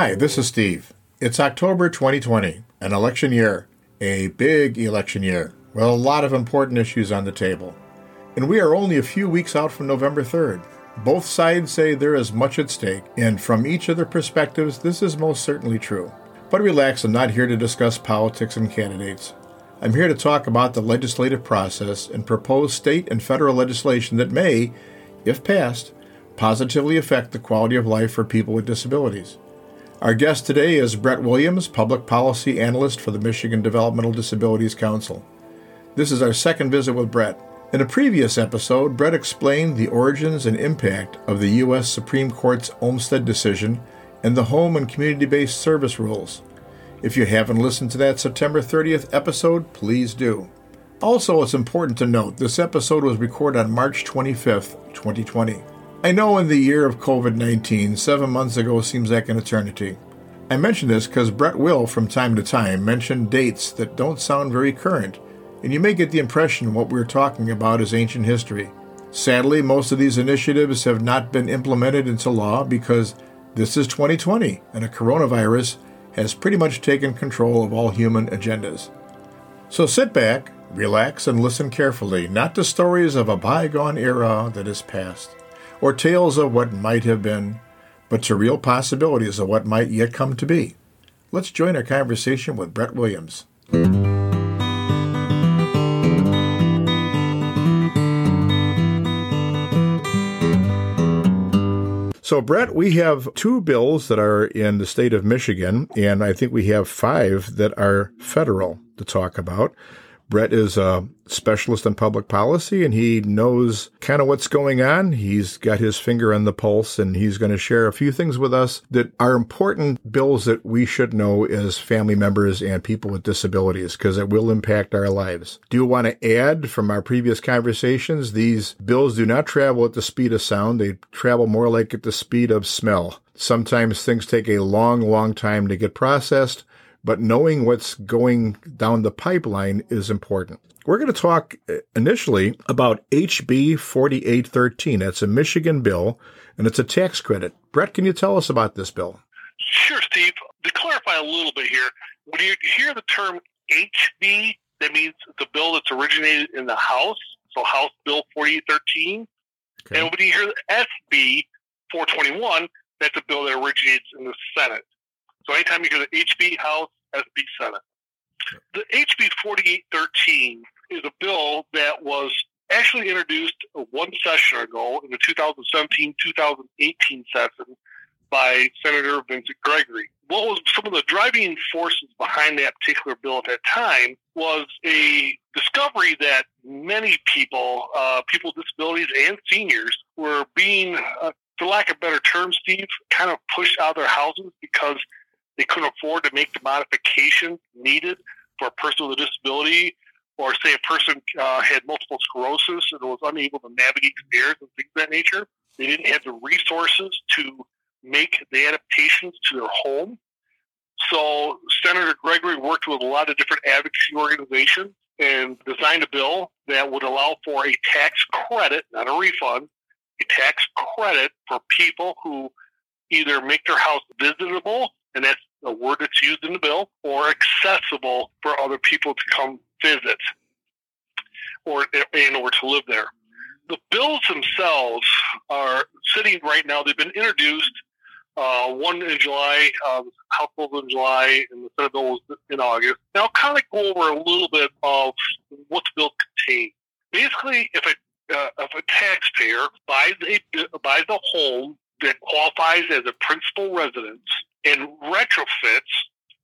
Hi, this is Steve. It's October 2020, an election year, a big election year, with a lot of important issues on the table. And we are only a few weeks out from November 3rd. Both sides say there is much at stake, and from each of their perspectives, this is most certainly true. But relax, I'm not here to discuss politics and candidates. I'm here to talk about the legislative process and proposed state and federal legislation that may, if passed, positively affect the quality of life for people with disabilities. Our guest today is Brett Williams, Public Policy Analyst for the Michigan Developmental Disabilities Council. This is our second visit with Brett. In a previous episode, Brett explained the origins and impact of the U.S. Supreme Court's Olmstead decision and the home and community based service rules. If you haven't listened to that September 30th episode, please do. Also, it's important to note this episode was recorded on March 25th, 2020. I know in the year of COVID 19, seven months ago seems like an eternity. I mention this because Brett will, from time to time, mention dates that don't sound very current, and you may get the impression what we're talking about is ancient history. Sadly, most of these initiatives have not been implemented into law because this is 2020 and a coronavirus has pretty much taken control of all human agendas. So sit back, relax, and listen carefully, not to stories of a bygone era that is past or tales of what might have been, but to real possibilities of what might yet come to be. Let's join our conversation with Brett Williams. So, Brett, we have two bills that are in the state of Michigan, and I think we have five that are federal to talk about. Brett is a specialist in public policy and he knows kind of what's going on. He's got his finger on the pulse and he's going to share a few things with us that are important bills that we should know as family members and people with disabilities because it will impact our lives. Do want to add from our previous conversations? These bills do not travel at the speed of sound. They travel more like at the speed of smell. Sometimes things take a long, long time to get processed but knowing what's going down the pipeline is important. We're going to talk uh, initially about HB 4813. That's a Michigan bill, and it's a tax credit. Brett, can you tell us about this bill? Sure, Steve. To clarify a little bit here, when you hear the term HB, that means the bill that's originated in the House, so House Bill 4813. Okay. And when you hear the SB 421, that's a bill that originates in the Senate. So anytime you hear the HB House, SB Senate. The HB 4813 is a bill that was actually introduced one session ago in the 2017 2018 session by Senator Vincent Gregory. What was some of the driving forces behind that particular bill at that time was a discovery that many people, uh, people with disabilities and seniors, were being, uh, for lack of better term, Steve, kind of pushed out of their houses because they couldn't afford to make the modification needed for a person with a disability, or say a person uh, had multiple sclerosis and was unable to navigate stairs and things of that nature. They didn't have the resources to make the adaptations to their home. So Senator Gregory worked with a lot of different advocacy organizations and designed a bill that would allow for a tax credit, not a refund, a tax credit for people who either make their house visitable, and that's a word that's used in the bill, or accessible for other people to come visit or in order to live there. The bills themselves are sitting right now. They've been introduced. Uh, one in July, uh, House bill in July, and the Senate bill was in August. Now, I'll kind of go over a little bit of what the bill contains. Basically, if a uh, if a taxpayer buys a buys a home that qualifies as a principal residence and retrofits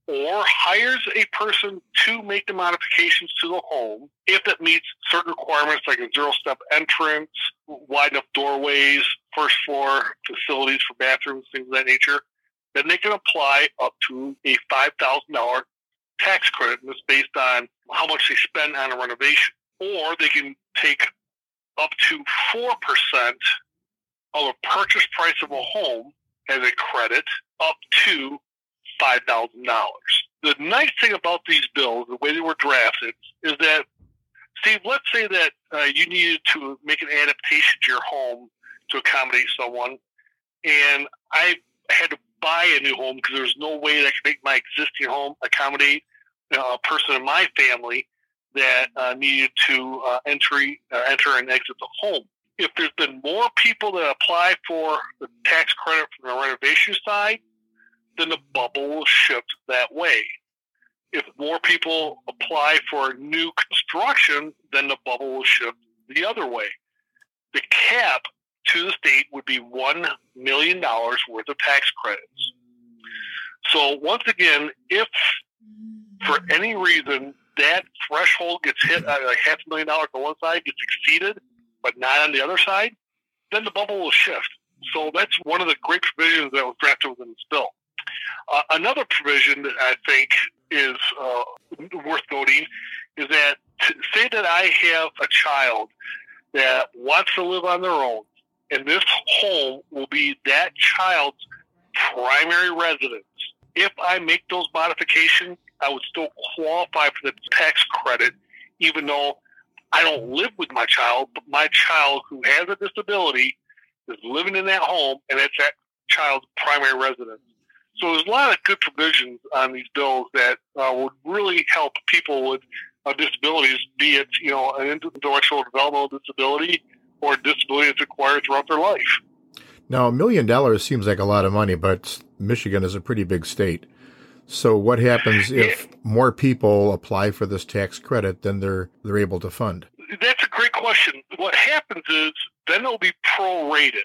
or hires a person to make the modifications to the home if it meets certain requirements like a zero step entrance, wide enough doorways, first floor facilities for bathrooms, things of that nature, then they can apply up to a $5,000 tax credit. And it's based on how much they spend on a renovation. Or they can take up to 4% of a purchase price of a home as a credit up to $5,000. The nice thing about these bills, the way they were drafted, is that, Steve, let's say that uh, you needed to make an adaptation to your home to accommodate someone, and I had to buy a new home because there's no way that I can make my existing home accommodate a person in my family that uh, needed to uh, entry, uh, enter and exit the home. If there's been more people that apply for the tax credit from the renovation side, then the bubble will shift that way. If more people apply for new construction, then the bubble will shift the other way. The cap to the state would be $1 million worth of tax credits. So, once again, if for any reason that threshold gets hit, uh, like half a million dollars on one side gets exceeded, but not on the other side, then the bubble will shift. So that's one of the great provisions that was drafted within this bill. Uh, another provision that I think is uh, worth noting is that say that I have a child that wants to live on their own, and this home will be that child's primary residence. If I make those modifications, I would still qualify for the tax credit, even though I don't live with my child, but my child who has a disability is living in that home, and it's that child's primary residence. So there's a lot of good provisions on these bills that uh, would really help people with uh, disabilities, be it you know an intellectual developmental disability or a disability that's acquired throughout their life. Now, a million dollars seems like a lot of money, but Michigan is a pretty big state. So what happens if more people apply for this tax credit than they're they're able to fund? That's a great question. What happens is then it'll be prorated.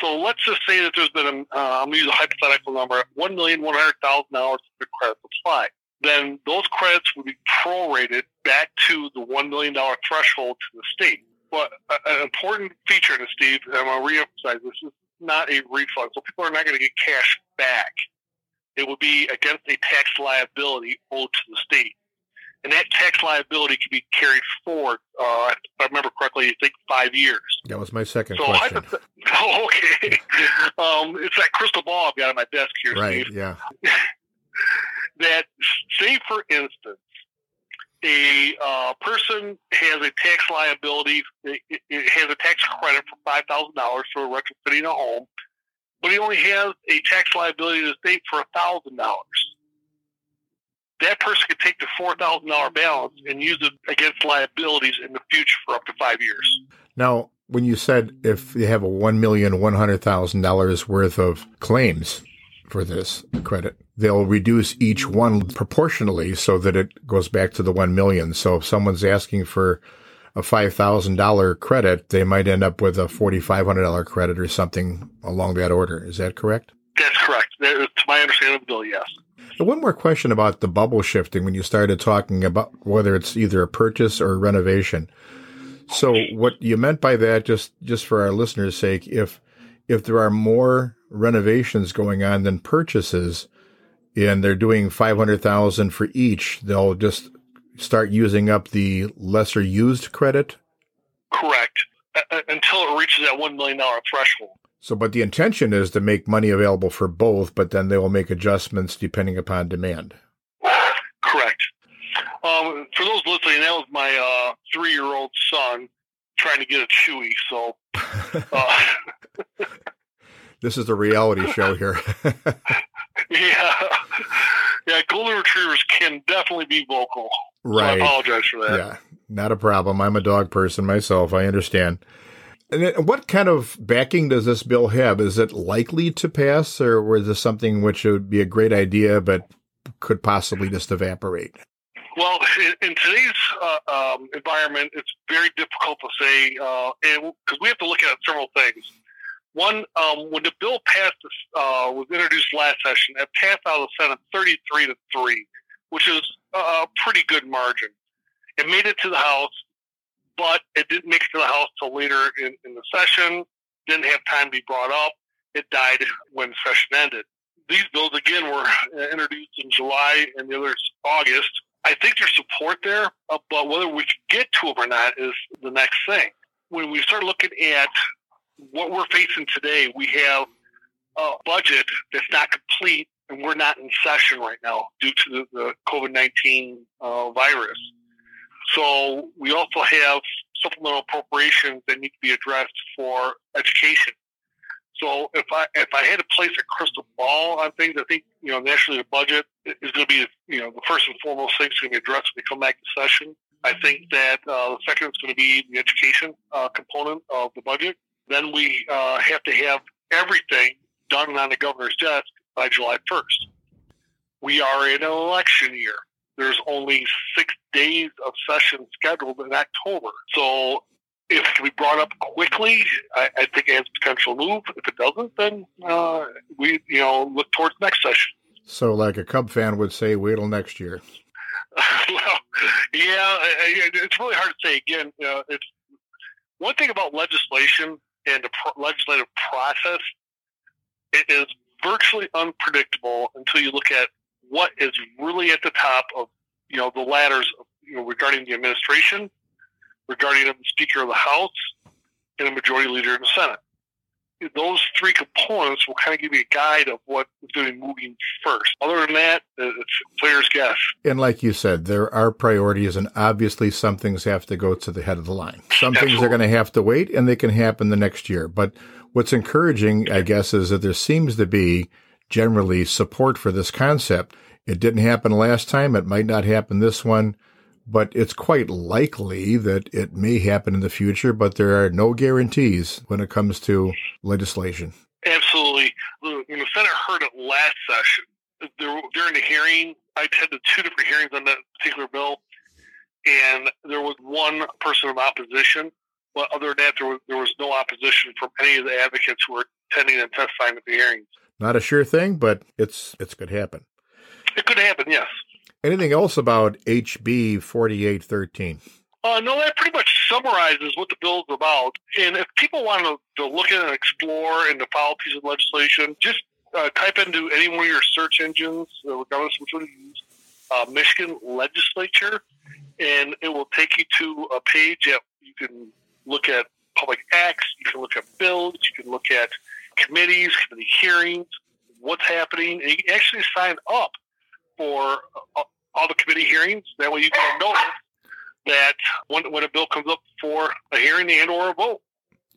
So let's just say that there's been a, uh, I'm going to use a hypothetical number, one million one hundred thousand dollars of credits applied. Then those credits would be prorated back to the one million dollar threshold to the state. But an important feature this, Steve, and I'm going to reemphasize this is not a refund. So people are not going to get cash back it would be against a tax liability owed to the state. And that tax liability can be carried forward, uh, if I remember correctly, I think five years. That was my second so question. oh, okay. um, it's that crystal ball I've got on my desk here, right, Steve. yeah. that, say, for instance, a uh, person has a tax liability, it, it has a tax credit for $5,000 for retrofitting a home but he only has a tax liability to the state for thousand dollars. That person could take the four thousand dollar balance and use it against liabilities in the future for up to five years. Now, when you said if you have a one million one hundred thousand dollars worth of claims for this credit, they'll reduce each one proportionally so that it goes back to the one million. So if someone's asking for a $5,000 credit, they might end up with a $4,500 credit or something along that order. Is that correct? That's correct. To my understanding of the bill, yes. one more question about the bubble shifting when you started talking about whether it's either a purchase or a renovation. So what you meant by that, just, just for our listeners' sake, if, if there are more renovations going on than purchases, and they're doing 500,000 for each, they'll just start using up the lesser used credit? Correct. Uh, until it reaches that $1 million threshold. So, but the intention is to make money available for both, but then they will make adjustments depending upon demand. Correct. Um, for those listening, that was my uh, three year old son trying to get a Chewy. So, uh, this is the reality show here. yeah. Yeah, golden retrievers can definitely be vocal. Right. So I apologize for that. Yeah, not a problem. I'm a dog person myself. I understand. And what kind of backing does this bill have? Is it likely to pass, or was this something which would be a great idea but could possibly just evaporate? Well, in, today's uh, um, environment, it's very difficult to say because uh, we have to look at several things. One, um, when the bill passed, uh, was introduced last session, it passed out of the Senate 33 to 3, which is a pretty good margin. It made it to the House, but it didn't make it to the House till later in, in the session, didn't have time to be brought up. It died when session ended. These bills, again, were introduced in July and the others August. I think there's support there, uh, but whether we get to them or not is the next thing. When we start looking at what we're facing today, we have a budget that's not complete, and we're not in session right now due to the, the COVID 19 uh, virus. So we also have supplemental appropriations that need to be addressed for education. So if I if I had to place a crystal ball on things, I think you know nationally the budget is going to be you know the first and foremost thing is going to be addressed when we come back to session. I think that uh, the second is going to be the education uh, component of the budget. Then we uh, have to have everything done on the governor's desk by July 1st. We are in an election year. There's only six days of session scheduled in October. So if it can be brought up quickly, I, I think it has potential move. If it doesn't, then uh, we you know look towards next session. So, like a Cub fan would say, wait till next year. well, yeah, it's really hard to say. Again, uh, it's one thing about legislation and the pro- legislative process. It is virtually unpredictable until you look at what is really at the top of you know the ladders you know, regarding the administration, regarding the Speaker of the House, and the Majority Leader in the Senate those three components will kind of give you a guide of what is going to be moving first. Other than that, uh, it's player's guess. And like you said, there are priorities, and obviously some things have to go to the head of the line. Some Absolutely. things are going to have to wait, and they can happen the next year. But what's encouraging, I guess, is that there seems to be generally support for this concept. It didn't happen last time. It might not happen this one but it's quite likely that it may happen in the future, but there are no guarantees when it comes to legislation. Absolutely. When the Senate heard it last session, there, during the hearing, I attended two different hearings on that particular bill, and there was one person of opposition. But other than that, there was, there was no opposition from any of the advocates who were attending and testifying at the hearings. Not a sure thing, but it's it's could happen. It could happen, yes. Anything else about HB 4813? Uh, no, that pretty much summarizes what the bill is about. And if people want to, to look at and explore and to follow pieces of legislation, just uh, type into any one of your search engines, uh, regardless of which one you use, uh, Michigan Legislature, and it will take you to a page that you can look at public acts, you can look at bills, you can look at committees, committee hearings, what's happening, and you can actually sign up for uh, all the committee hearings. That way you can notice that when, when a bill comes up for a hearing and or a vote.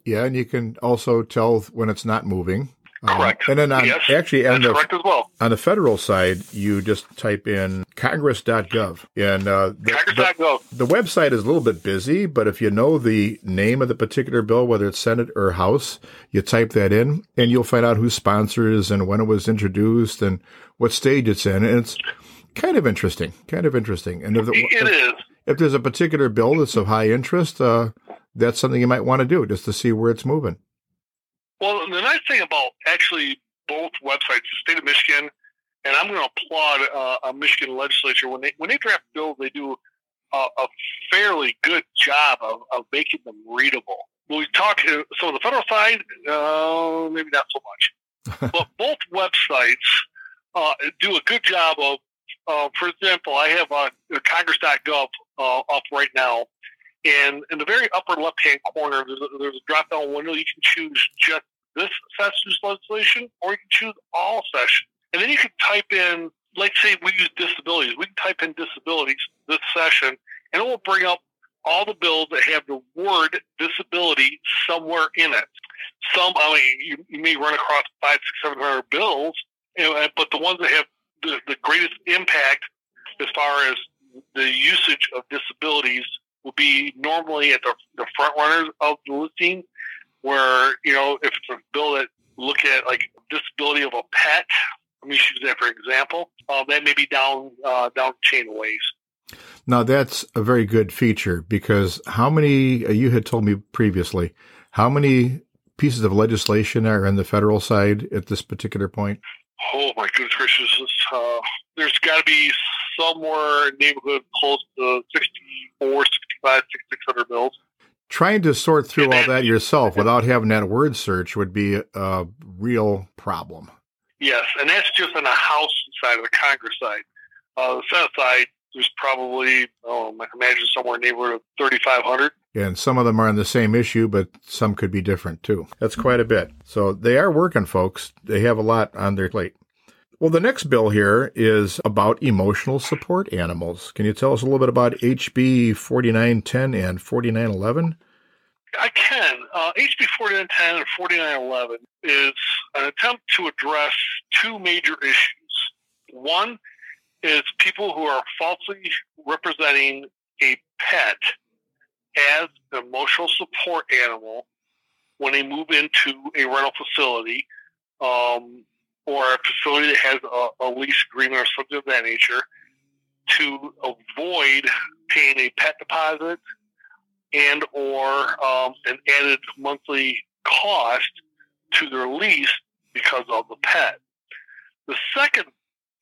Yeah, and you can also tell when it's not moving. Um, correct. Um, and then on, yes, actually on the, correct as well. on the federal side, you just type in congress.gov. And uh, the, congress.gov. The, the website is a little bit busy, but if you know the name of the particular bill, whether it's Senate or House, you type that in and you'll find out who sponsors and when it was introduced and what stage it's in. And it's kind of interesting, kind of interesting. And if, it if, is. if there's a particular bill that's of high interest, uh, that's something you might want to do just to see where it's moving. Well, the nice thing about actually both websites, the state of Michigan, and I'm going to applaud uh, a Michigan legislature when they when they draft bills, they do a, a fairly good job of, of making them readable. When we talk, so the federal side, uh, maybe not so much, but both websites uh, do a good job of. Uh, for example, I have uh, Congress.gov uh, up right now, and in the very upper left-hand corner, there's a, there's a drop-down window. You can choose just this session's legislation, or you can choose all sessions. And then you can type in, like say we use disabilities, we can type in disabilities this session, and it will bring up all the bills that have the word disability somewhere in it. Some, I mean, you, you may run across five, six, seven hundred bills, but the ones that have the, the greatest impact as far as the usage of disabilities will be normally at the, the front runners of the listing where, you know, if it's a bill that look at like disability of a pet, let me use that for example, uh, that may be down, uh, down chain ways. Now that's a very good feature because how many, uh, you had told me previously, how many pieces of legislation are in the federal side at this particular point? Oh my goodness gracious! Uh, there's got to be somewhere neighborhood close to 64, 65, 600 bills trying to sort through all that yourself without having that word search would be a real problem. Yes, and that's just on the House side of the Congress side. Uh, the Senate side, there's probably, oh, I imagine somewhere in the neighborhood of 3,500. Yeah, And some of them are on the same issue, but some could be different too. That's quite a bit. So they are working, folks. They have a lot on their plate. Well, the next bill here is about emotional support animals. Can you tell us a little bit about HB 4910 and 4911? I can. Uh, HB 4910 and 4911 is an attempt to address two major issues. One is people who are falsely representing a pet as an emotional support animal when they move into a rental facility um, or a facility that has a, a lease agreement or something of that nature to avoid paying a pet deposit and or um, an added monthly cost to their lease because of the pet. The second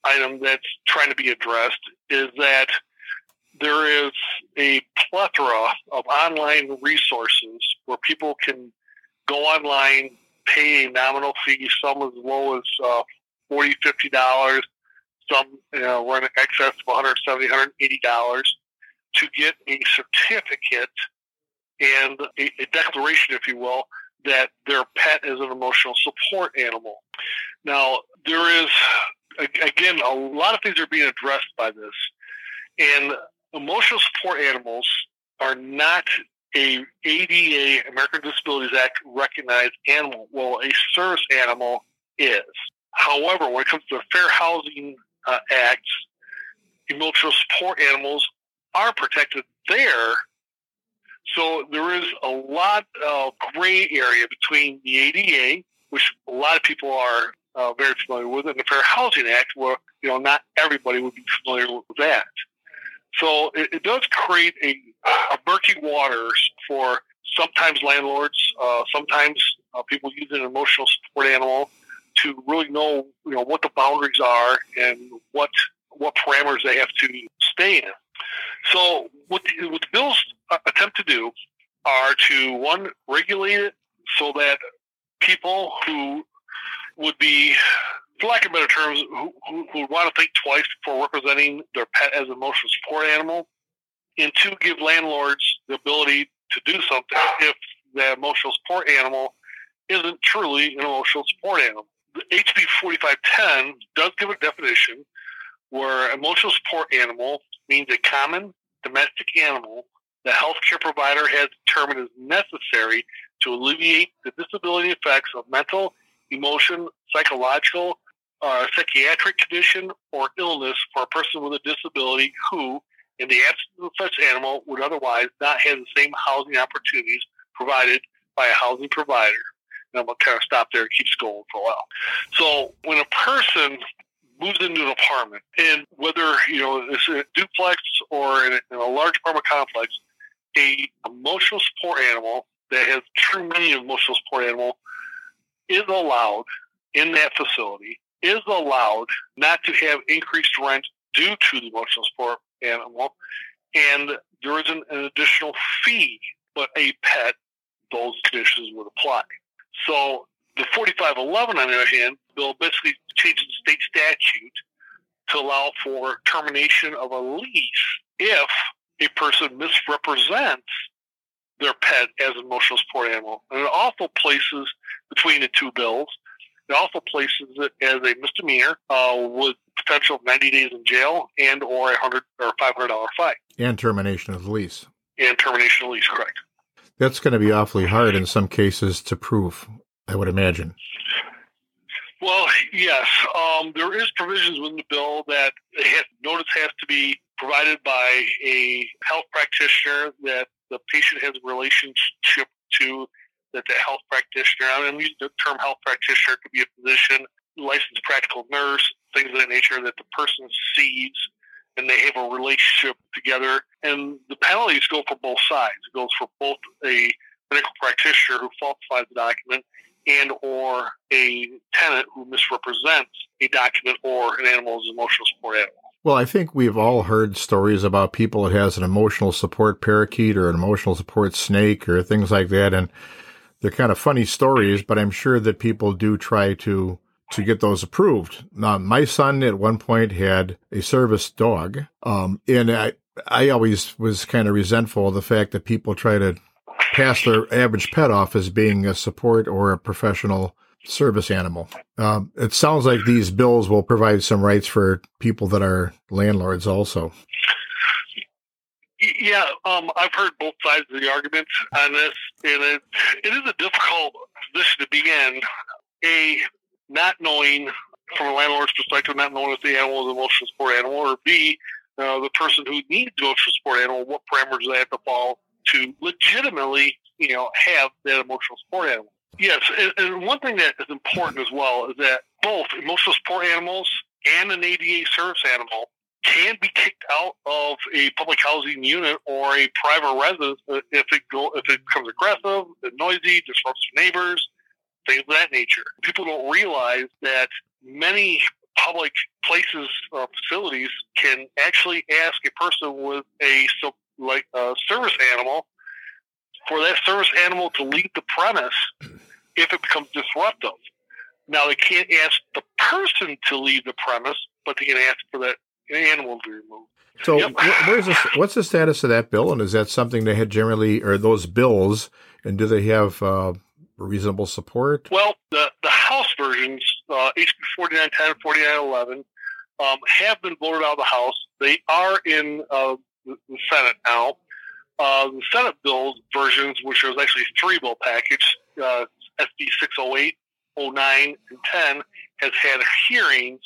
item that's trying to be addressed is that there is a plethora of online resources where people can go online, pay nominal fee, some as low as uh, $40, $50, some you know, run in excess of $170, $180 to get a certificate and a, a declaration, if you will, that their pet is an emotional support animal. Now, there is, again, a lot of things are being addressed by this. And emotional support animals are not a ADA, American Disabilities Act recognized animal. Well, a service animal is. However, when it comes to the Fair Housing uh, Act, emotional support animals are protected there so there is a lot of gray area between the ADA, which a lot of people are uh, very familiar with, and the Fair Housing Act, where you know not everybody would be familiar with that. So it, it does create a, a murky waters for sometimes landlords, uh, sometimes uh, people use an emotional support animal to really know you know what the boundaries are and what what parameters they have to stay in. So what the, what the bills attempt to do are to one regulate it so that people who would be, for lack of better terms, who, who, who want to think twice before representing their pet as an emotional support animal, and two, give landlords the ability to do something if the emotional support animal isn't truly an emotional support animal. The HB 4510 does give a definition where emotional support animal means a common domestic animal the healthcare provider has determined is necessary to alleviate the disability effects of mental, emotion, psychological, uh, psychiatric condition, or illness for a person with a disability who, in the absence of such animal, would otherwise not have the same housing opportunities provided by a housing provider. And I'm going to kind of stop there and keep going for a while. So when a person moves into an apartment, and whether you know it's a duplex or in a, in a large apartment complex, a emotional support animal that has true meaning of emotional support animal is allowed in that facility, is allowed not to have increased rent due to the emotional support animal, and there is an, an additional fee, but a pet, those conditions would apply. So the 4511, on the other hand, bill basically changes the state statute to allow for termination of a lease if a person misrepresents their pet as an emotional support animal. And it also places between the two bills, it also places it as a misdemeanor uh, with potential of 90 days in jail and or a hundred or five hundred dollar fine. And termination of the lease. And termination of the lease, correct. That's going to be awfully hard in some cases to prove, I would imagine. Well, yes. Um, there is provisions within the bill that has, notice has to be provided by a health practitioner that the patient has a relationship to that the health practitioner, I'm using the term health practitioner, could be a physician, licensed practical nurse, things of that nature that the person sees and they have a relationship together. And the penalties go for both sides. It goes for both a medical practitioner who falsifies the document and or a tenant who misrepresents a document or an animal's emotional support animal. Well, I think we've all heard stories about people that has an emotional support parakeet or an emotional support snake or things like that, and they're kind of funny stories. But I'm sure that people do try to to get those approved. Now, my son at one point had a service dog, um, and I I always was kind of resentful of the fact that people try to pass their average pet off as being a support or a professional service animal. Um, it sounds like these bills will provide some rights for people that are landlords also. Yeah, um, I've heard both sides of the argument on this. And it, it is a difficult position to be in. A, not knowing from a landlord's perspective, not knowing if the animal is an emotional support animal, or B, uh, the person who needs the emotional support animal, what parameters they have to follow to legitimately, you know, have that emotional support animal. Yes, and, and one thing that is important as well is that both emotional support animals and an ADA service animal can be kicked out of a public housing unit or a private residence if it go if it becomes aggressive, noisy, disrupts neighbors, things of that nature. People don't realize that many public places or facilities can actually ask a person with a like a service animal for that service animal to leave the premise if it becomes disruptive. Now they can't ask the person to leave the premise, but they can ask for that be removed. So, yep. where's this, what's the status of that bill, and is that something they had generally, or those bills, and do they have uh, reasonable support? Well, the the House versions, uh, HB 4910 4911, um, have been voted out of the House. They are in uh, the, the Senate now. Uh, the Senate bill versions, which was actually three bill package, uh, SB 608, 09, and 10, has had hearings,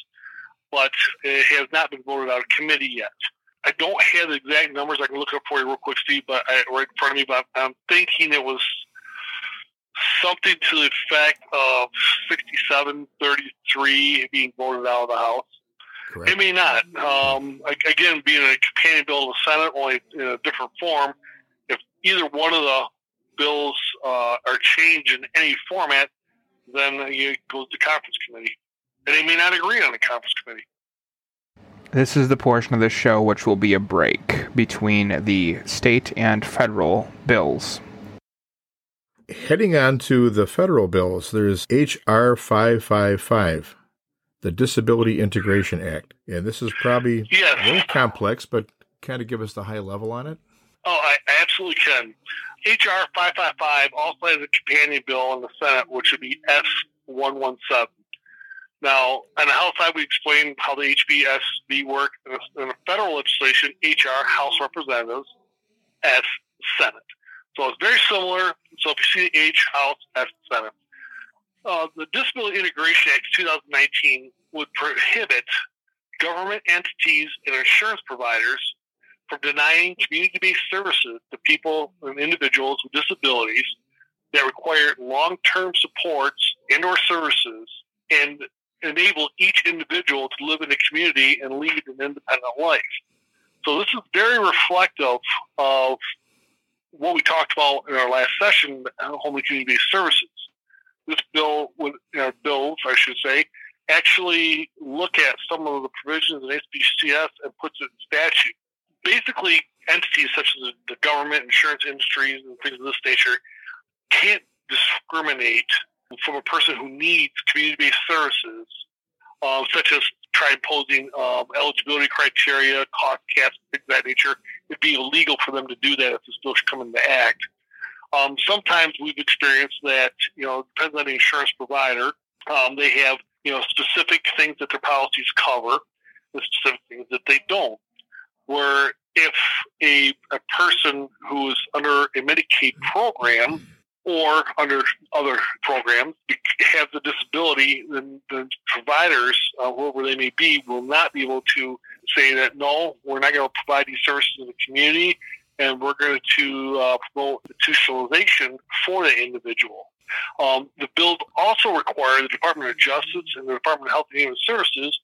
but it has not been voted out of committee yet. I don't have the exact numbers. I can look up for you real quick, Steve, but I, right in front of me. But I'm thinking it was something to the effect of 67 33 being voted out of the House. Correct. It may not. Um, again, being a companion bill to the Senate, only in a different form, if either one of the bills uh, are changed in any format, then it goes to conference committee. And they may not agree on the conference committee. This is the portion of the show which will be a break between the state and federal bills. Heading on to the federal bills, there's H.R. 555, the Disability Integration Act. And this is probably yes. a little complex, but kind of give us the high level on it. Oh, I absolutely can. H.R. 555 also has a companion bill in the Senate, which would be S 117. Now, on the House side, we explained how the HBSB work. In the federal legislation, HR, House Representatives, S, Senate. So it's very similar. So if you see the H, House, S, Senate. Uh, the Disability Integration Act 2019 would prohibit government entities and insurance providers from denying community-based services to people and individuals with disabilities that require long-term supports and or services and enable each individual to live in a community and lead an independent life. So this is very reflective of what we talked about in our last session, home and community-based services. This bill, would, uh, bills, I should say, actually look at some of the provisions in HBCS and puts it in statute. Basically, entities such as the government, insurance industries, and things of this nature can't discriminate from a person who needs community-based services, uh, such as try imposing um, eligibility criteria, cost caps, things of that nature. It'd be illegal for them to do that if this bill should come into act. Um, sometimes we've experienced that, you know, depends on the insurance provider. Um, they have, you know, specific things that their policies cover, the specific things that they don't. Where if a, a person who is under a Medicaid program or under other programs have the disability, then the providers, uh, whoever they may be, will not be able to say that no, we're not going to provide these services in the community, and we're going to uh, promote institutionalization for the individual. Um, the bill also requires the Department of Justice and the Department of Health and Human Services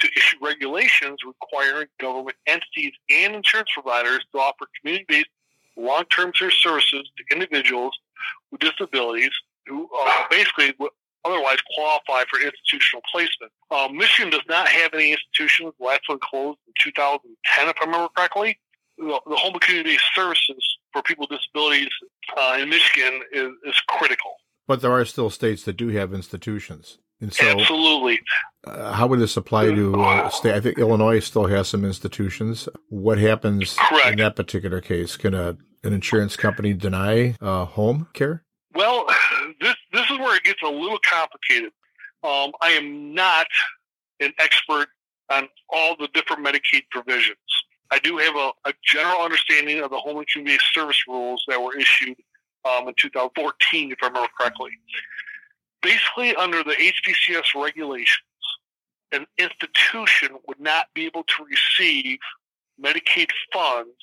to issue regulations requiring government entities and insurance providers to offer community-based long-term care services to individuals with disabilities who uh, basically otherwise qualify for institutional placement. Uh, Michigan does not have any institutions. The last one closed in 2010, if I remember correctly. The, the home and community services for people with disabilities uh, in Michigan is, is critical. But there are still states that do have institutions. And so, Absolutely. Uh, how would this apply to uh, state? I think Illinois still has some institutions. What happens Correct. in that particular case? Can a an insurance company deny uh, home care? Well, this this is where it gets a little complicated. Um, I am not an expert on all the different Medicaid provisions. I do have a, a general understanding of the home and community service rules that were issued um, in 2014, if I remember correctly. Basically, under the HBCS regulations, an institution would not be able to receive Medicaid funds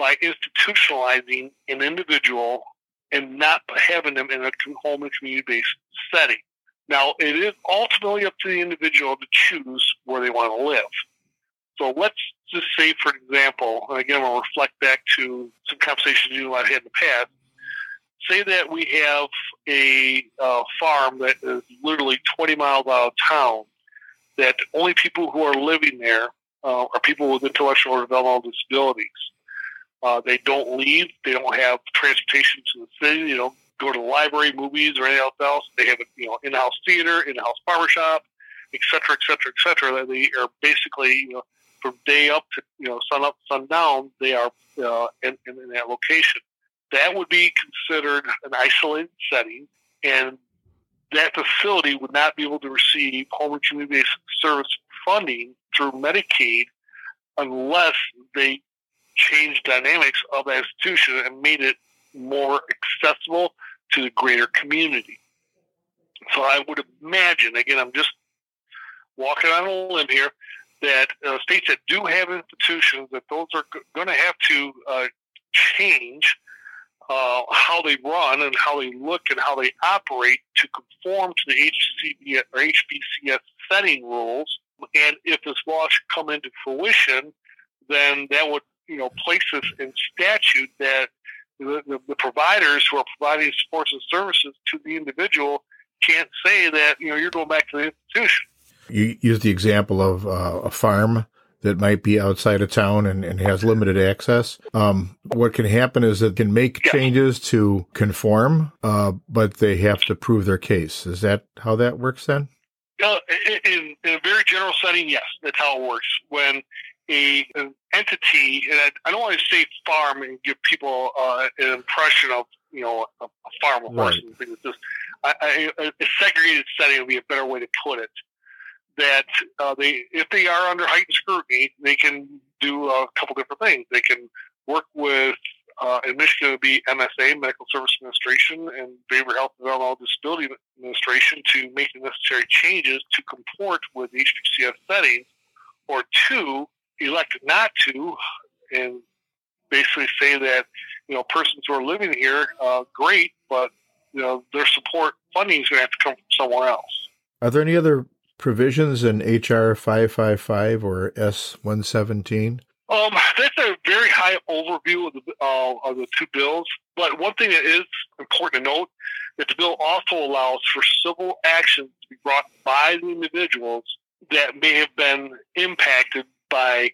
by institutionalizing an individual and not having them in a home and community based setting. Now, it is ultimately up to the individual to choose where they want to live. So let's just say, for example, and again, I'll reflect back to some conversations you and I had in the past. Say that we have a uh, farm that is literally 20 miles out of town, that only people who are living there uh, are people with intellectual or developmental disabilities. Uh, they don't leave. They don't have transportation to the city. They don't go to the library, movies, or anything else. They have a you know in-house theater, in-house barbershop, et cetera, et cetera, et cetera. They are basically you know from day up to you know sun up, sun down. They are uh, in, in, in that location. That would be considered an isolated setting, and that facility would not be able to receive home and community-based service funding through Medicaid unless they changed dynamics of that institution and made it more accessible to the greater community. So I would imagine, again, I'm just walking on a limb here, that uh, states that do have institutions, that those are g- going to have to uh, change uh, how they run and how they look and how they operate to conform to the HCB or HBCS setting rules. And if this law should come into fruition, then that would you know place this in statute that the, the, the providers who are providing supports and services to the individual can't say that you know you're going back to the institution. You use the example of uh, a farm that might be outside of town and, and has limited access. Um, what can happen is it can make Yeah. changes to conform, uh, but they have to prove their case. Is that how that works then? Uh, in, in a very general setting, yes, that's how it works. When a an entity, and I, don't want to say farm and give people uh, an impression of you know a, a farm of horses Right. and things. Just I, I, a segregated setting would be a better way to put it. That uh, they, if they are under heightened scrutiny, they can do a couple different things. They can work with uh, in Michigan, it would be MSA, Medical Service Administration, and Behavioral Health and Developmental Disability Administration to make the necessary changes to comport with HBCS settings, or two, elect not to, and basically say that you know persons who are living here, uh, great, but you know their support funding is going to have to come from somewhere else. Are there any other provisions in HR 555 or S117? Um, that's a very high overview of the uh, of the two bills. But one thing that is important to note that the bill also allows for civil actions to be brought by the individuals that may have been impacted by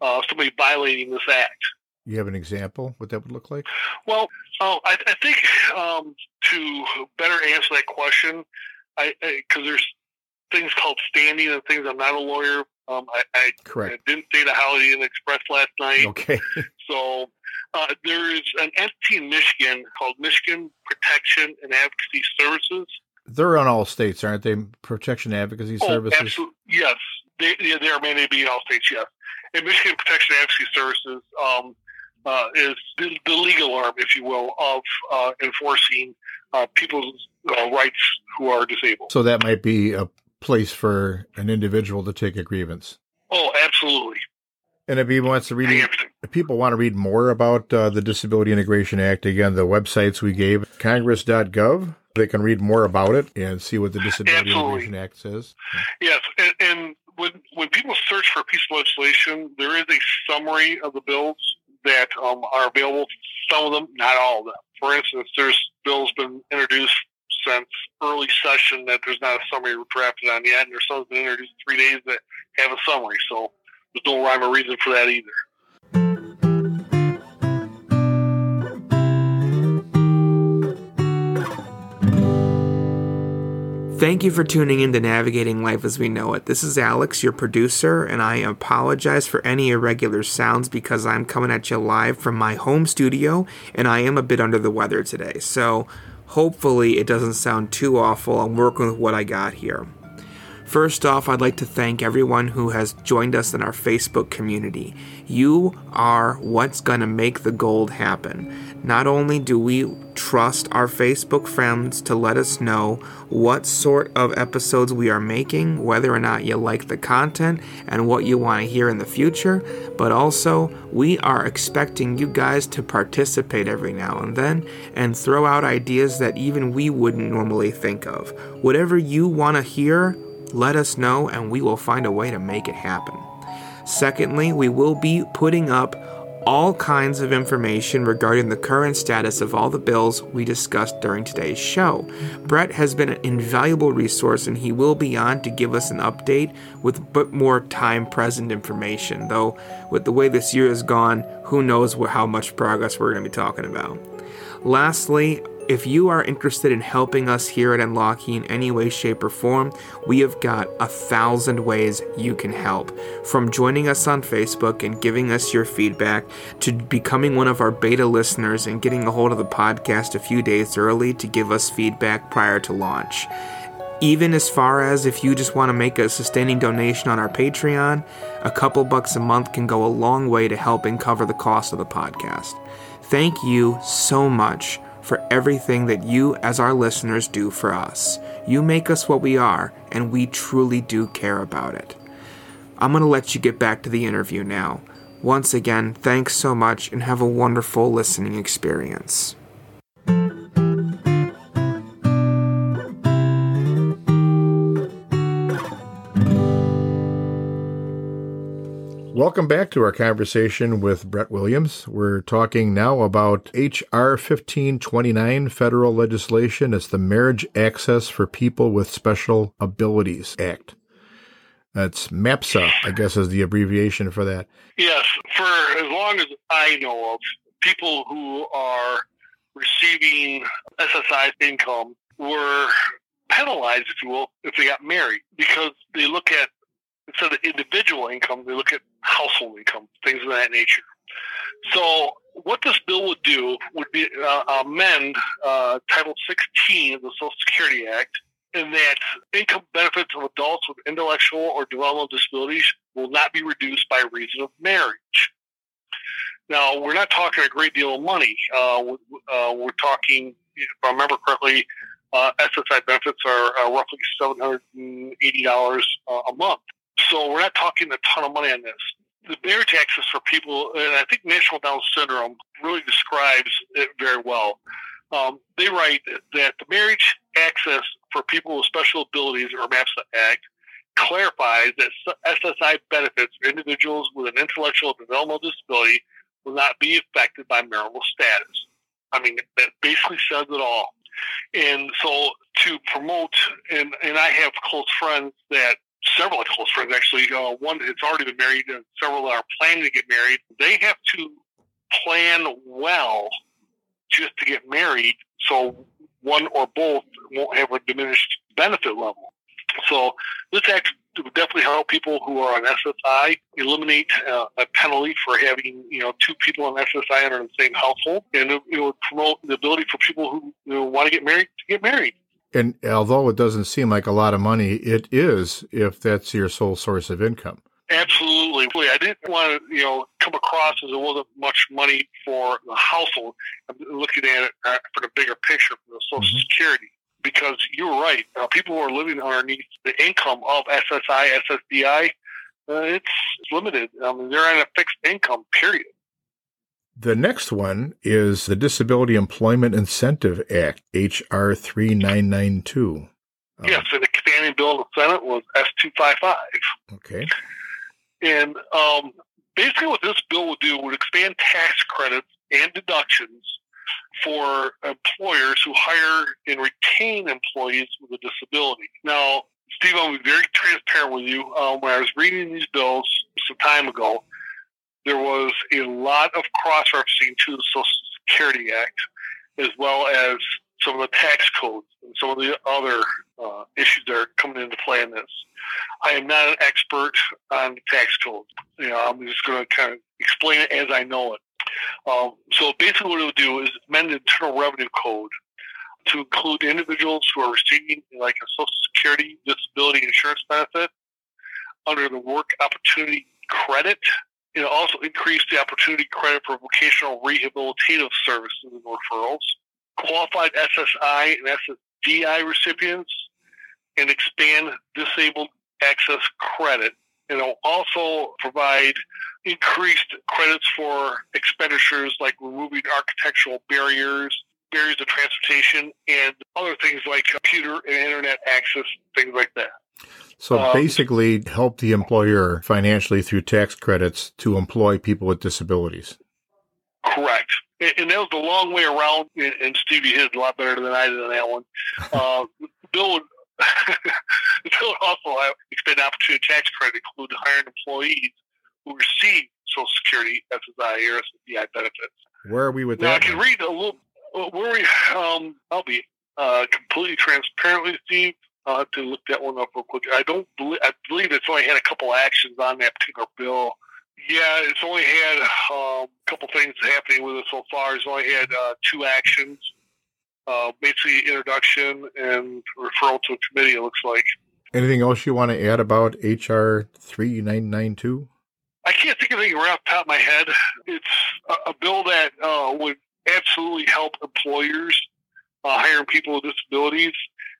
uh, somebody violating this act. You have an example what that would look like? Well, uh, I, I think um, to better answer that question, I because there's things called standing and things. I'm not a lawyer. Um, I, I, I didn't say the Holiday Inn Express last night. Okay. So uh, there is an entity in Michigan called Michigan Protection and Advocacy Services. They're on all states, aren't they? Protection advocacy services. Oh, absolutely. Yes. They, they are mandated to be in all states, yes. And Michigan Protection and Advocacy Services um, uh, is the, the legal arm, if you will, of uh, enforcing uh, people's uh, rights who are disabled. So that might be a place for an individual to take a grievance. Oh, absolutely. And if he wants to read, if people want to read more about uh, the Disability Integration Act, again, the websites we gave, congress.gov, they can read more about it and see what the Disability Absolutely. Integration Act says. Yes, and, and when when people search for a piece of legislation, there is a summary of the bills that um, are available. Some of them, not all of them. For instance, there's bills been introduced since early session that there's not a summary drafted on yet, and there's some been introduced three days that have a summary. So there's no rhyme or reason for that either. Thank you for tuning in to Navigating Life as We Know It. This is Alex, your producer, and I apologize for any irregular sounds because I'm coming at you live from my home studio and I am a bit under the weather today. So hopefully it doesn't sound too awful. I'm working with what I got here. First off, I'd like to thank everyone who has joined us in our Facebook community. You are what's going to make the gold happen. Not only do we trust our Facebook friends to let us know what sort of episodes we are making, whether or not you like the content, and what you want to hear in the future, but also we are expecting you guys to participate every now and then and throw out ideas that even we wouldn't normally think of. Whatever you want to hear, let us know and we will find a way to make it happen. Secondly, we will be putting up all kinds of information regarding the current status of all the bills we discussed during today's show. Brett has been an invaluable resource and he will be on to give us an update with a bit more time present information, though, with the way this year has gone, who knows how much progress we're going to be talking about. Lastly, if you are interested in helping us here at NLAWKI in any way, shape, or form, we have got a thousand ways you can help. From joining us on Facebook and giving us your feedback, to becoming one of our beta listeners and getting a hold of the podcast a few days early to give us feedback prior to launch. Even as far as if you just want to make a sustaining donation on our Patreon, a couple bucks a month can go a long way to helping cover the cost of the podcast. Thank you so much for everything that you, as our listeners, do for us. You make us what we are, and we truly do care about it. I'm going to let you get back to the interview now. Once again, thanks so much and have a wonderful listening experience. Welcome back to our conversation with Brett Williams. We're talking now about H.R. 1529 federal legislation. It's the Marriage Access for People with Special Abilities Act. That's MAPSA, I guess, is the abbreviation for that. Yes, for as long as I know of, people who are receiving SSI income were penalized, if you will, if they got married because they look at instead of individual income, they look at household income, things of that nature. So, what this bill would do would be uh, amend uh, Title 16 of the Social Security Act in that income benefits of adults with intellectual or developmental disabilities will not be reduced by reason of marriage. Now, we're not talking a great deal of money. Uh, uh we're talking, if I remember correctly, uh, SSI benefits are roughly $780 uh, a month. So we're not talking a ton of money on this. The marriage access for people, and I think National Down Syndrome really describes it very well. Um, they write that the marriage access for people with special abilities, or MAPSA Act, clarifies that SSI benefits for individuals with an intellectual developmental disability will not be affected by marital status. I mean, that basically says it all. And so to promote, and, and I have close friends that several of close friends actually. Uh, one that's already been married, and several that are planning to get married. They have to plan well just to get married, so one or both won't have a diminished benefit level. So this act would definitely help people who are on SSI eliminate uh, a penalty for having you know two people on SSI under the same household, and it, it would promote the ability for people who you know, want to get married to get married. And although it doesn't seem like a lot of money, it is if that's your sole source of income. Absolutely. I didn't want to, you know, come across as it wasn't much money for the household. I'm looking at it uh, for the bigger picture for the Social mm-hmm. Security because you're right. Uh, people who are living underneath the income of SSI, SSDI, uh, it's limited. I mean, they're on a fixed income, period. The next one is the Disability Employment Incentive Act, H.R. 3992. Um, yes, and the companion bill in the Senate was S255. Okay. And um, basically, what this bill would do would expand tax credits and deductions for employers who hire and retain employees with a disability. Now, Steve, I'll be very transparent with you. Um, when I was reading these bills some time ago, there was a lot of cross referencing to the Social Security Act, as well as some of the tax codes and some of the other uh, issues that are coming into play in this. I am not an expert on the tax code. You know, I'm just going to kind of explain it as I know it. Um, so basically, what it would do is amend the Internal Revenue Code to include individuals who are receiving like a Social Security disability insurance benefit under the Work Opportunity Credit. It also increased the opportunity credit for vocational rehabilitative services and referrals. Qualified SSI and SSDI recipients and expand disabled access credit. And it'll also provide increased credits for expenditures like removing architectural barriers, barriers of transportation, and other things like computer and internet access, things like that. So um, basically, help the employer financially through tax credits to employ people with disabilities. Correct. And that was a long way around, and Stevie hit a lot better than I did on that one. Uh, Bill would Bill would also extend opportunity tax credit include hiring employees who receive Social Security, SSI, or SSDI benefits. Where are we with now, that? I can read a little. Where we? Um, I'll be uh, completely transparent with Steve. I'll have to look that one up real quick. I don't believe. I believe it's only had a couple actions on that particular bill. Yeah, it's only had um, a couple things happening with it so far. It's only had uh, two actions, uh, basically introduction and referral to a committee. It looks like. Anything else you want to add about HR three nine nine two? I can't think of anything right off the top of my head. It's a, a bill that uh, would absolutely help employers uh, hiring people with disabilities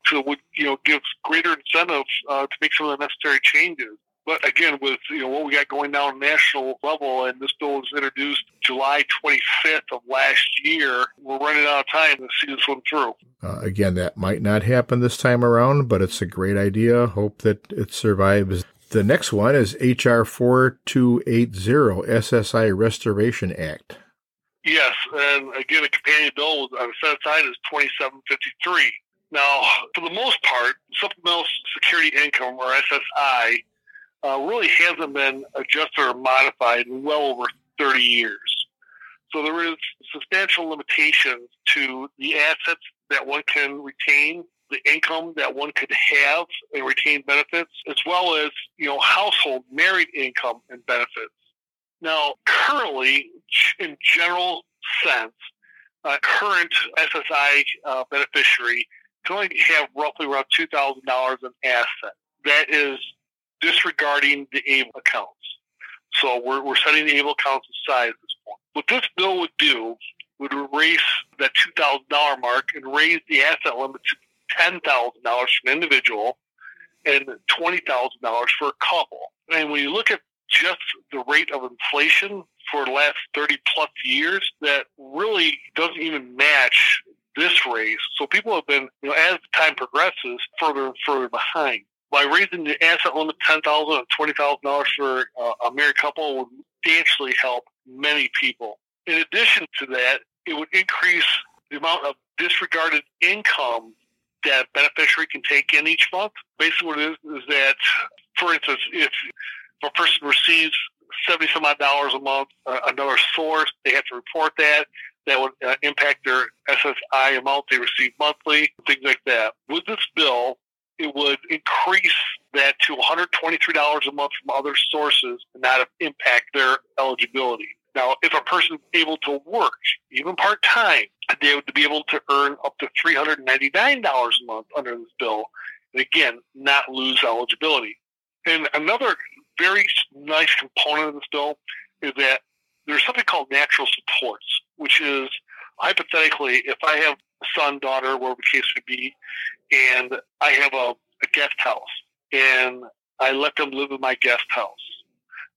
to would you know give greater incentive uh, to make some of the necessary changes. But again, with you know what we got going down national level, and this bill was introduced July 25th of last year, we're running out of time to see this one through. Uh, again, that might not happen this time around, but it's a great idea. Hope that it survives. The next one is HR 4280 SSI Restoration Act. Yes, and again, a companion bill on the set aside is 2753. Now, for the most part, supplemental security income or SSI uh, really hasn't been adjusted or modified in well over 30 years. So there is substantial limitations to the assets that one can retain, the income that one could have and retain benefits, as well as you know household married income and benefits. Now, currently, in general sense, a current SSI uh, beneficiary can to have roughly around two thousand dollars in assets. That is disregarding the ABLE accounts. So we're, we're setting the ABLE accounts aside at this point. What this bill would do would erase that two thousand dollar mark and raise the asset limit to ten thousand dollars for an individual and twenty thousand dollars for a couple. And when you look at just the rate of inflation for the last 30 plus years that really doesn't even match this raise. So people have been, you know, as time progresses, further and further behind. By raising the asset limit ten thousand and twenty thousand dollars for uh, a married couple would substantially help many people. In addition to that, it would increase the amount of disregarded income that beneficiary can take in each month. Basically, what it is is that, for instance, if a person receives seventy some odd dollars a month, uh, another source, they have to report that. That would uh, impact their SSI amount they receive monthly, things like that. With this bill, it would increase that to $123 a month from other sources and not impact their eligibility. Now, if a person is able to work, even part time, they would be able to earn up to $399 a month under this bill. And again, not lose eligibility. And another very nice component of this bill is that there's something called natural supports, which is hypothetically, if I have a son, daughter, whatever the case would be, and I have a, a guest house and I let them live in my guest house,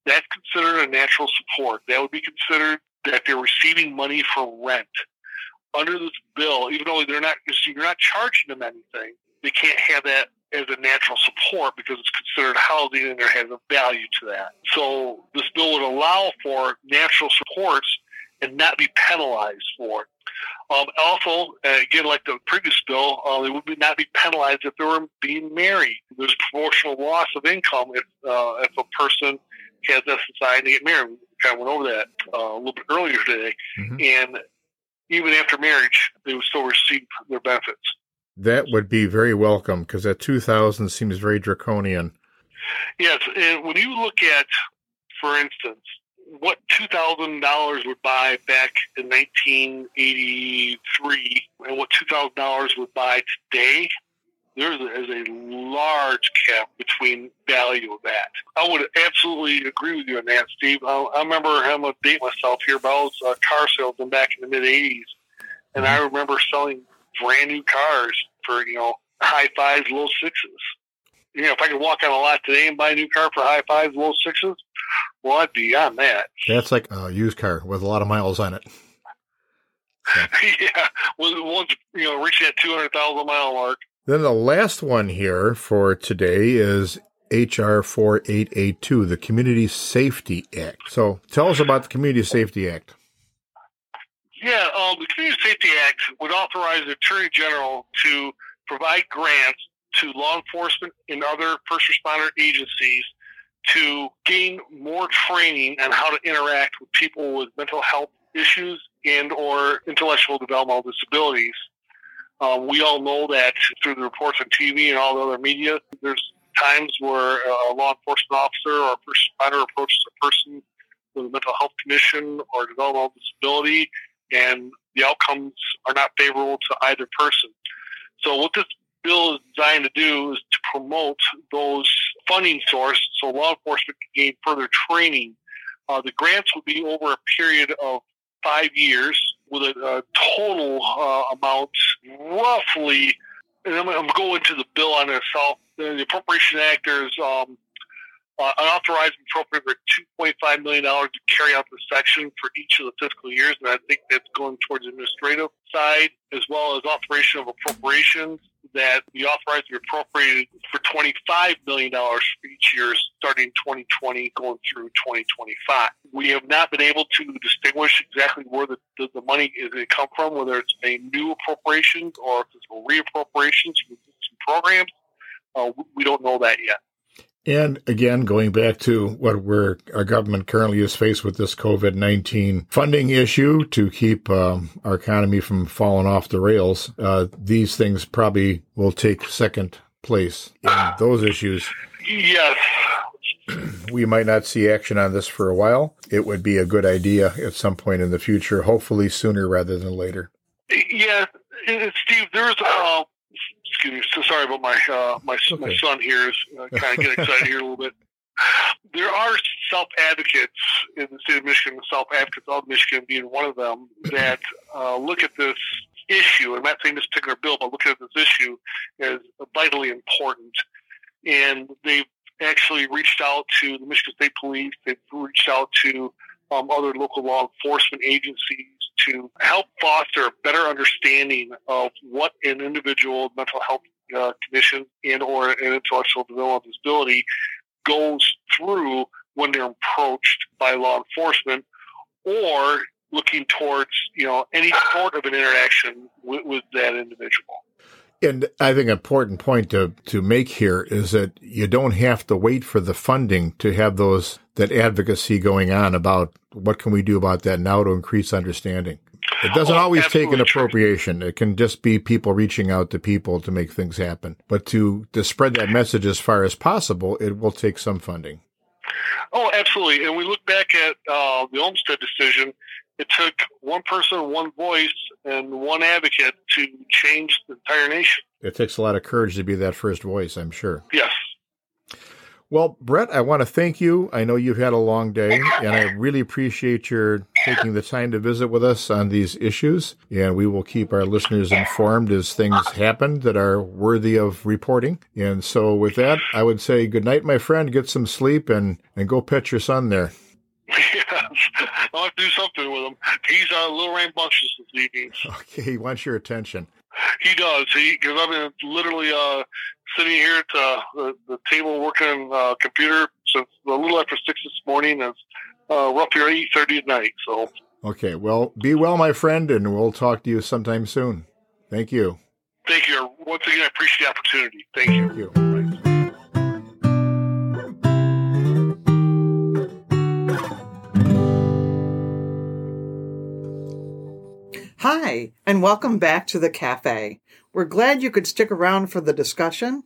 that's considered a natural support. That would be considered that they're receiving money for rent. Under this bill, even though they're not, you're not charging them anything, they can't have that as a natural support because it's considered housing and there has a value to that. So this bill would allow for natural supports and not be penalized for it. Um, also, uh, again, like the previous bill, uh, they would not be penalized if they were being married. There's proportional loss of income if uh, if a person has SSI and they get married. We kind of went over that uh, a little bit earlier today, mm-hmm. and even after marriage, they would still receive their benefits. That would be very welcome because that 2000 seems very draconian. Yes, and when you look at, for instance, what two thousand dollars would buy back in nineteen eighty three and what two thousand dollars would buy today, there is a large gap between value of that. I would absolutely agree with you on that, Steve. I, I remember having to date myself here, but I was a car salesman back in the mid '80s, and I mm-hmm. remember selling brand new cars for you know high fives, low sixes. You know, if I could walk on a lot today and buy a new car for high fives, low sixes, well, I'd be on that. That's like a used car with a lot of miles on it. Yeah, well, once you know, reaching that two hundred thousand mile mark. Then the last one here for today is HR 4882, the Community Safety Act. So tell us about the Community Safety Act. Yeah, um, the Community Safety Act would authorize the Attorney General to provide grants to law enforcement and other first responder agencies to gain more training on how to interact with people with mental health issues and or intellectual developmental disabilities. Um, we all know that through the reports on TV and all the other media, there's times where a law enforcement officer or a first responder approaches a person with a mental health condition or developmental disability, and the outcomes are not favorable to either person. So what this bill is designed to do is to promote those funding sources so law enforcement can gain further training. Uh, the grants will be over a period of five years with a, a total uh, amount roughly, and I'm, going to the bill on itself. The Appropriation Act, there's um, uh, unauthorized appropriate for $2.5 million to carry out the section for each of the fiscal years, and I think that's going towards the administrative side, as well as authorization of appropriations that we authorized be appropriated for $25 million each year starting 2020 going through 2025. We have not been able to distinguish exactly where the, the, the money is going to come from, whether it's a new appropriation or if it's reappropriations from some programs. Uh, we don't know that yet. And again, going back to what we're, our government currently is faced with this COVID 19 funding issue to keep um, our economy from falling off the rails, uh, these things probably will take second place in those issues. Yes. We might not see action on this for a while. It would be a good idea at some point in the future, hopefully sooner rather than later. Yeah, Steve, there's uh, excuse me. So sorry about my uh, my okay. my son here is uh, kind of getting excited here a little bit. There are self advocates in the state of Michigan, self advocates of Michigan being one of them, that uh, look at this issue. I'm not saying this particular bill, but looking at this issue as vitally important. And they've actually reached out to the Michigan State Police. They've reached out to um, other local law enforcement agencies to help foster a better understanding of what an individual mental health uh, condition and or an intellectual developmental disability goes through when they're approached by law enforcement or looking towards you know any sort of an interaction with, with that individual. And I think an important point to, to make here is that you don't have to wait for the funding to have those that advocacy going on about what can we do about that now to increase understanding. It doesn't oh, always take an appropriation. True. It can just be people reaching out to people to make things happen. But to, to spread that message as far as possible, it will take some funding. Oh, absolutely. And we look back at uh, the Olmstead decision. It took one person, one voice, and one advocate to change the entire nation. It takes a lot of courage to be that first voice, I'm sure. Yes. Well, Brett, I want to thank you. I know you've had a long day, and I really appreciate your taking the time to visit with us on these issues. And we will keep our listeners informed as things happen that are worthy of reporting. And so, with that, I would say good night, my friend. Get some sleep and, and go pet your son there. Yes, I'll have to do something with him. He's a little rambunctious this evening. Okay, he wants your attention. He does. He because I've been literally uh, sitting here at uh, the, the table working on uh, computer since a little after six this morning. It's uh, roughly eight thirty at night. So. Okay. Well, be well, my friend, and we'll talk to you sometime soon. Thank you. Thank you. Once again, I appreciate the opportunity. Thank you. Thank you. Hi, and welcome back to the cafe. We're glad you could stick around for the discussion.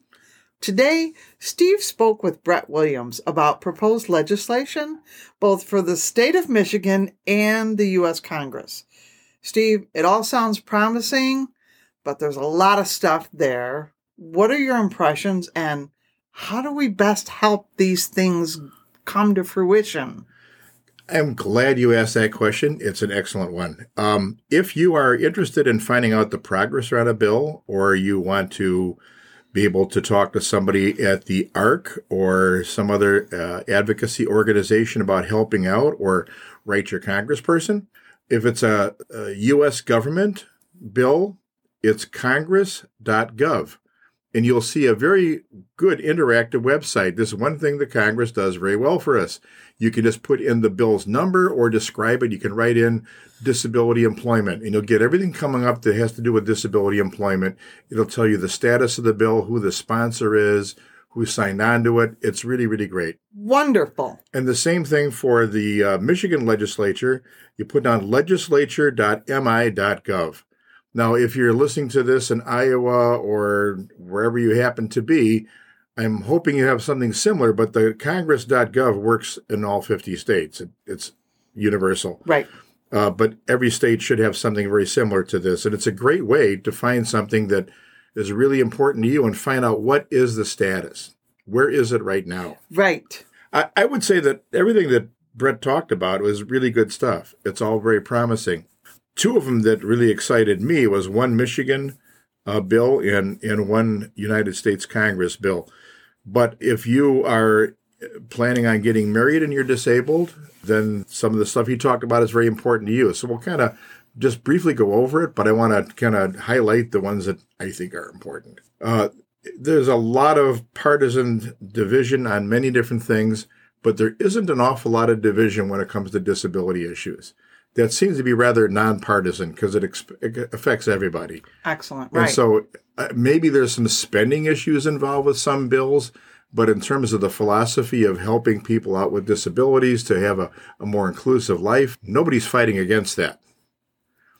Today, Steve spoke with Brett Williams about proposed legislation, both for the state of Michigan and the U.S. Congress. Steve, it all sounds promising, but there's a lot of stuff there. What are your impressions, and how do we best help these things come to fruition? I'm glad you asked that question. It's an excellent one. Um, if you are interested in finding out the progress on a bill, or you want to be able to talk to somebody at the ARC or some other uh, advocacy organization about helping out, or write your congressperson, if it's a, a U.S. government bill, it's congress.gov and you'll see a very good interactive website. This is one thing that Congress does very well for us. You can just put in the bill's number or describe it. You can write in disability employment and you'll get everything coming up that has to do with disability employment. It'll tell you the status of the bill, who the sponsor is, who signed on to it. It's really, really great. Wonderful. And the same thing for the uh, Michigan legislature. You put down legislature.mi.gov. Now, if you're listening to this in Iowa or wherever you happen to be, I'm hoping you have something similar, but the congress.gov works in all 50 states. It's universal. Right. Uh, but every state should have something very similar to this. And it's a great way to find something that is really important to you and find out what is the status. Where is it right now? Right. I, I would say that everything that Brett talked about was really good stuff. It's all very promising two of them that really excited me was one Michigan uh, bill and, and one United States Congress bill. But if you are planning on getting married and you're disabled, then some of the stuff he talked about is very important to you. So we'll kind of just briefly go over it, but I want to kind of highlight the ones that I think are important. Uh, there's a lot of partisan division on many different things, but there isn't an awful lot of division when it comes to disability issues that seems to be rather nonpartisan because it, it, affects everybody. Excellent. Right. And so uh, maybe there's some spending issues involved with some bills, but in terms of the philosophy of helping people out with disabilities to have a, a more inclusive life, nobody's fighting against that.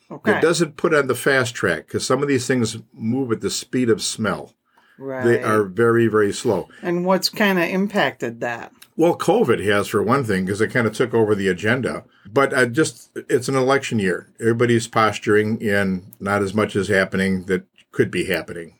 Okay. It doesn't put on the fast track because some of these things move at the speed of smell. Right. They are very, very slow. And what's kind of impacted that? Well, COVID has for one thing because it kind of took over the agenda. But uh, just it's an election year. Everybody's posturing, and not as much is happening that could be happening.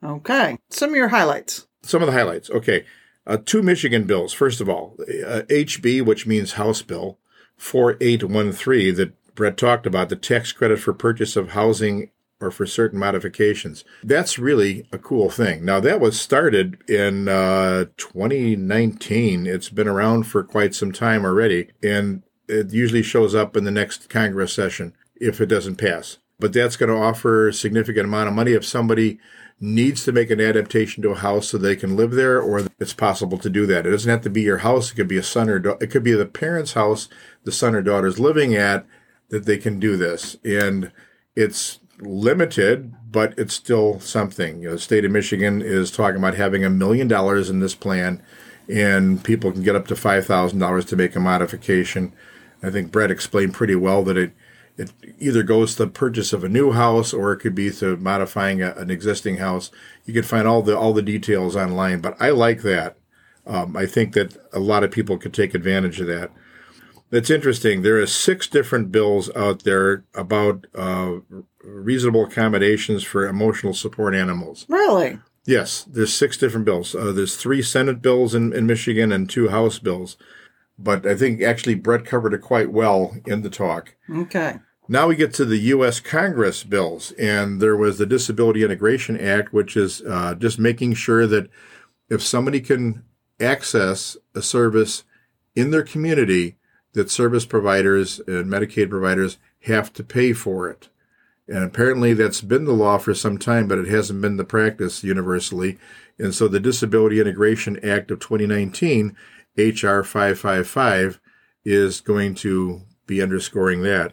Okay, some of your highlights. Some of the highlights. Okay, uh, two Michigan bills. First of all, uh, HB, which means House Bill 4813 that Brett talked about, the tax credit for purchase of housing or for certain modifications. That's really a cool thing. Now, that was started in uh, 2019. It's been around for quite some time already, and it usually shows up in the next Congress session if it doesn't pass. But that's going to offer a significant amount of money if somebody needs to make an adaptation to a house so they can live there, or it's possible to do that. It doesn't have to be your house. It could be a son or do- it could be the parents' house the son or daughter is living at that they can do this. And it's limited, but it's still something. You know, the state of Michigan is talking about having a million dollars in this plan, and people can get up to five thousand dollars to make a modification. I think Brett explained pretty well that it it either goes to the purchase of a new house or it could be to modifying a, an existing house. You can find all the all the details online, but I like that. Um, I think that a lot of people could take advantage of that. It's interesting. There are six different bills out there about uh, reasonable accommodations for emotional support animals. Really? Yes, there's six different bills. Uh, there's three Senate bills in, in Michigan and two House bills. But I think actually Brett covered it quite well in the talk. Okay. Now we get to the U.S. Congress bills, and there was the Disability Integration Act, which is uh, just making sure that if somebody can access a service in their community, that service providers and Medicaid providers have to pay for it. And apparently that's been the law for some time, but it hasn't been the practice universally. And so the Disability Integration Act of 2019, HR 555, is going to be underscoring that.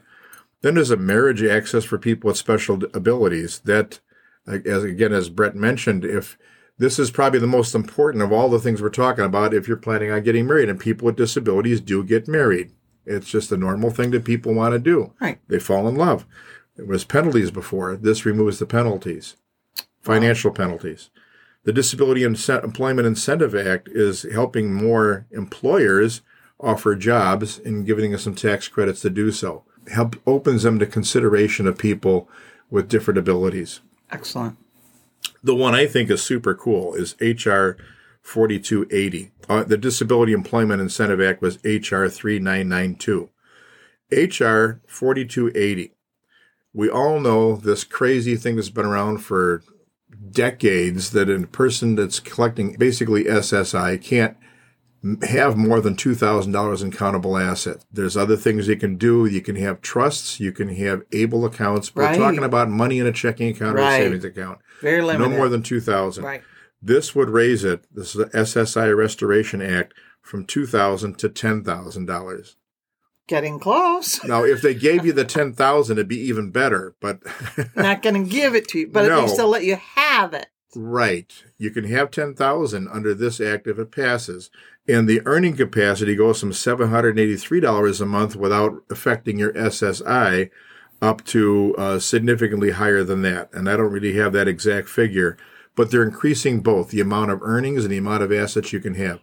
Then there's a marriage access for people with special abilities. That, uh, as again, as Brett mentioned, if this is probably the most important of all the things we're talking about if you're planning on getting married. And people with disabilities do get married. It's just a normal thing that people want to do. Right. They fall in love. There was penalties before. This removes the penalties, financial wow. penalties. The Disability Employment Incentive Act is helping more employers offer jobs and giving us some tax credits to do so. Help opens them to consideration of people with different abilities. Excellent. The one I think is super cool is HR 4280. Uh, the Disability Employment Incentive Act was HR 3992. HR 4280. We all know this crazy thing that's been around for decades that a person that's collecting basically SSI can't have more than $2,000 in countable assets. There's other things you can do. You can have trusts. You can have able accounts. We're Right. talking about money in a checking account or a savings account. Very limited. No more than 2000 Right. This would raise it, this is the SSI Restoration Act, from 2000 to $10,000. Getting close. Now, if they gave you the 10000 it'd be even better, but Not going to give it to you, but at No. least they'll let you have it. Right. You can have 10,000 under this act if it passes. And the earning capacity goes from $783 a month without affecting your SSI up to uh, significantly higher than that. And I don't really have that exact figure, but they're increasing both the amount of earnings and the amount of assets you can have.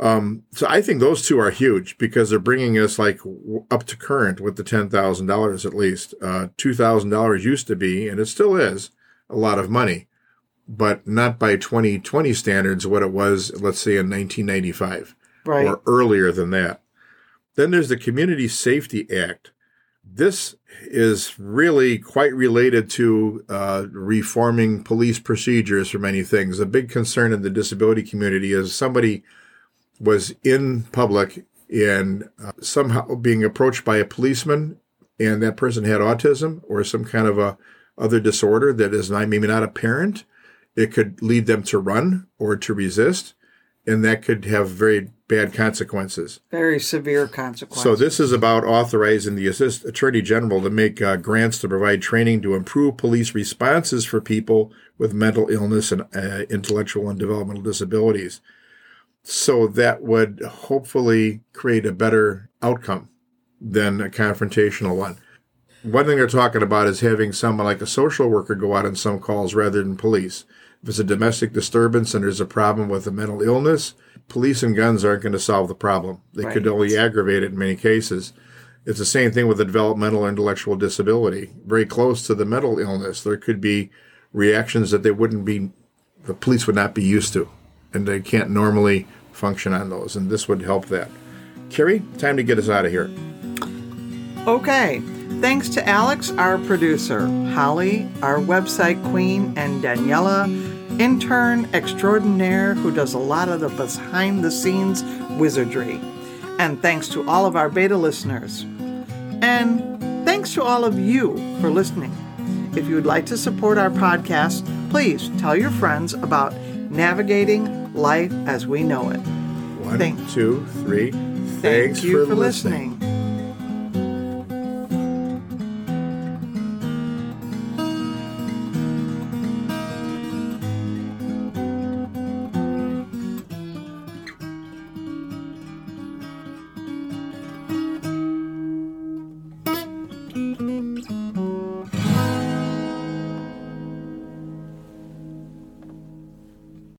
Um, so I think those two are huge because they're bringing us like up to current with the $10,000 at least. Uh, $2,000 used to be, and it still is, a lot of money but not by 2020 standards what it was, let's say in 1995 Right. or earlier than that. Then there's the Community Safety Act. This is really quite related to uh, reforming police procedures for many things. A big concern in the disability community is somebody was in public and uh, somehow being approached by a policeman, and that person had autism or some kind of a other disorder that is not, maybe not apparent. It could lead them to run or to resist, and that could have very bad consequences. Very severe consequences. So this is about authorizing the Assist Attorney General to make uh, grants to provide training to improve police responses for people with mental illness and uh, intellectual and developmental disabilities. So that would hopefully create a better outcome than a confrontational one. One thing they're talking about is having someone like a social worker go out on some calls rather than police. If it's a domestic disturbance and there's a problem with a mental illness, police and guns aren't going to solve the problem. They could only aggravate it in many cases. It's the same thing with a developmental or intellectual disability. Very close to the mental illness, there could be reactions that they wouldn't be, the police would not be used to, and they can't normally function on those. And this would help that. Carrie, time to get us out of here. Okay. Thanks to Alex, our producer, Holly, our website queen, and Daniela, intern extraordinaire who does a lot of the behind the scenes wizardry. And thanks to all of our beta listeners. And thanks to all of you for listening. If you would like to support our podcast, please tell your friends about navigating life as we know it. One, Thank- two, three. Thank Thanks you for, listening.